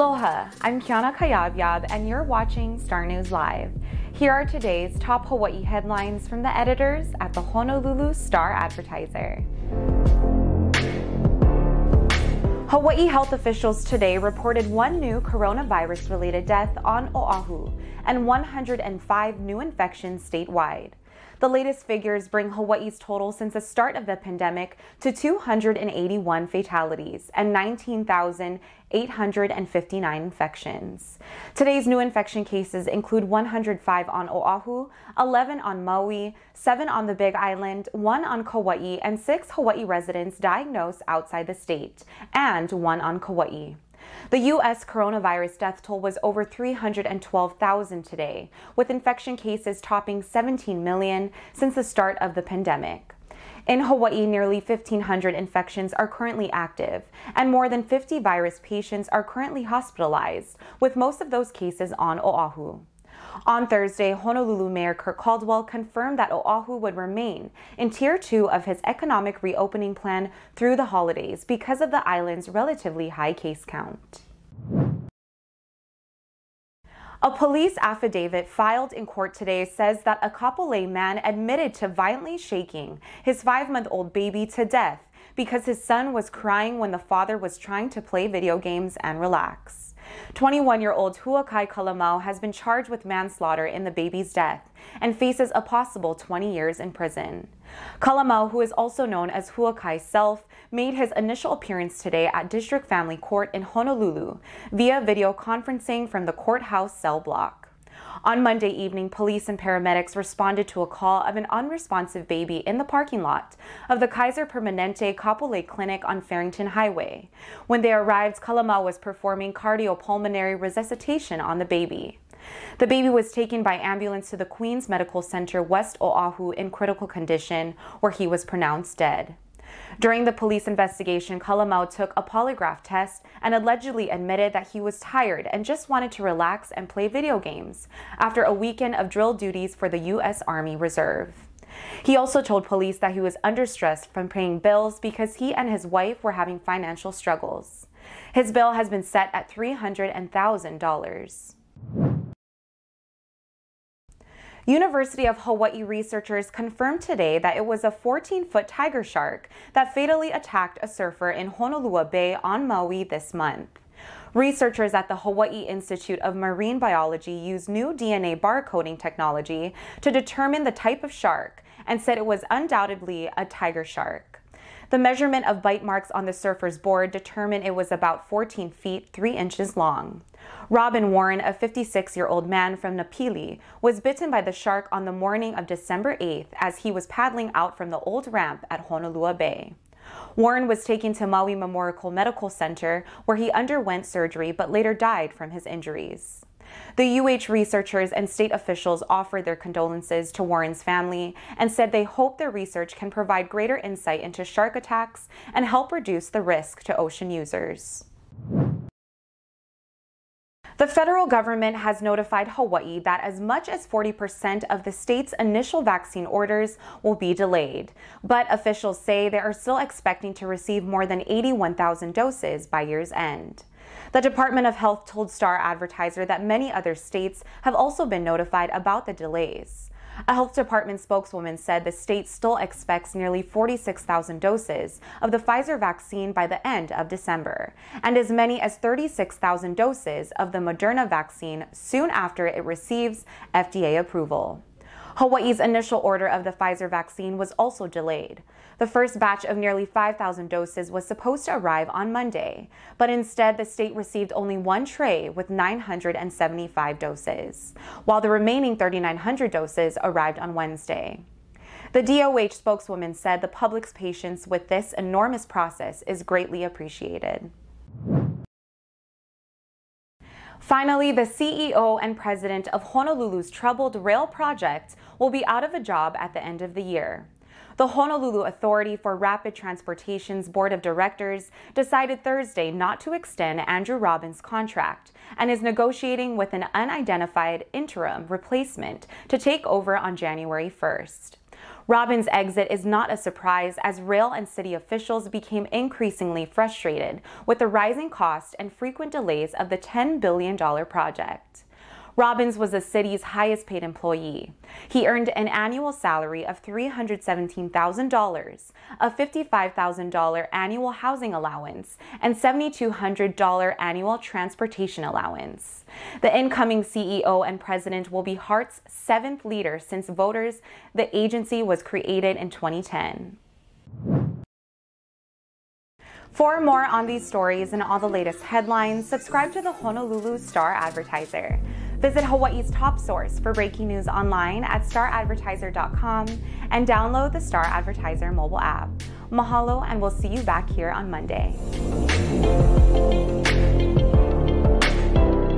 Aloha, I'm Kiana Kayabyab, and you're watching Star News Live. Here are today's top Hawaii headlines from the editors at the Honolulu Star Advertiser. Hawaii health officials today reported one new coronavirus related death on Oahu and 105 new infections statewide. The latest figures bring Hawaii's total since the start of the pandemic to 281 fatalities and 19,859 infections. Today's new infection cases include 105 on Oahu, 11 on Maui, 7 on the Big Island, 1 on Kauai, and 6 Hawaii residents diagnosed outside the state, and 1 on Kauai. The U.S. coronavirus death toll was over 312,000 today, with infection cases topping 17 million since the start of the pandemic. In Hawaii, nearly 1,500 infections are currently active, and more than 50 virus patients are currently hospitalized, with most of those cases on Oahu. On Thursday, Honolulu Mayor Kirk Caldwell confirmed that Oahu would remain in Tier 2 of his economic reopening plan through the holidays because of the island's relatively high case count. A police affidavit filed in court today says that a Kapolei man admitted to violently shaking his five month old baby to death because his son was crying when the father was trying to play video games and relax. 21 year old Huakai Kalamau has been charged with manslaughter in the baby's death and faces a possible 20 years in prison. Kalamau, who is also known as Huakai self, made his initial appearance today at District Family Court in Honolulu via video conferencing from the courthouse cell block. On Monday evening, police and paramedics responded to a call of an unresponsive baby in the parking lot of the Kaiser Permanente Kapolei Clinic on Farrington Highway. When they arrived, Kalamau was performing cardiopulmonary resuscitation on the baby. The baby was taken by ambulance to the Queens Medical Center West Oahu in critical condition, where he was pronounced dead. During the police investigation, Kalamau took a polygraph test and allegedly admitted that he was tired and just wanted to relax and play video games after a weekend of drill duties for the U.S. Army Reserve. He also told police that he was under stress from paying bills because he and his wife were having financial struggles. His bill has been set at $300,000. University of Hawaii researchers confirmed today that it was a 14-foot tiger shark that fatally attacked a surfer in Honolua Bay on Maui this month. Researchers at the Hawaii Institute of Marine Biology used new DNA barcoding technology to determine the type of shark and said it was undoubtedly a tiger shark. The measurement of bite marks on the surfer's board determined it was about 14 feet 3 inches long. Robin Warren, a 56 year old man from Napili, was bitten by the shark on the morning of December 8th as he was paddling out from the old ramp at Honolua Bay. Warren was taken to Maui Memorial Medical Center where he underwent surgery but later died from his injuries. The UH researchers and state officials offered their condolences to Warren's family and said they hope their research can provide greater insight into shark attacks and help reduce the risk to ocean users. The federal government has notified Hawaii that as much as 40% of the state's initial vaccine orders will be delayed. But officials say they are still expecting to receive more than 81,000 doses by year's end. The Department of Health told Star Advertiser that many other states have also been notified about the delays. A health department spokeswoman said the state still expects nearly 46,000 doses of the Pfizer vaccine by the end of December, and as many as 36,000 doses of the Moderna vaccine soon after it receives FDA approval. Hawaii's initial order of the Pfizer vaccine was also delayed. The first batch of nearly 5,000 doses was supposed to arrive on Monday, but instead the state received only one tray with 975 doses, while the remaining 3,900 doses arrived on Wednesday. The DOH spokeswoman said the public's patience with this enormous process is greatly appreciated. Finally, the CEO and president of Honolulu's troubled rail project will be out of a job at the end of the year. The Honolulu Authority for Rapid Transportation's Board of Directors decided Thursday not to extend Andrew Robbins' contract and is negotiating with an unidentified interim replacement to take over on January 1st. Robbins' exit is not a surprise as rail and city officials became increasingly frustrated with the rising cost and frequent delays of the $10 billion project. Robbins was the city's highest paid employee. He earned an annual salary of $317,000, a $55,000 annual housing allowance, and $7,200 annual transportation allowance. The incoming CEO and president will be HART's seventh leader since voters the agency was created in 2010. For more on these stories and all the latest headlines, subscribe to the Honolulu Star Advertiser. Visit Hawaii's top source for breaking news online at staradvertiser.com and download the Star Advertiser mobile app. Mahalo, and we'll see you back here on Monday.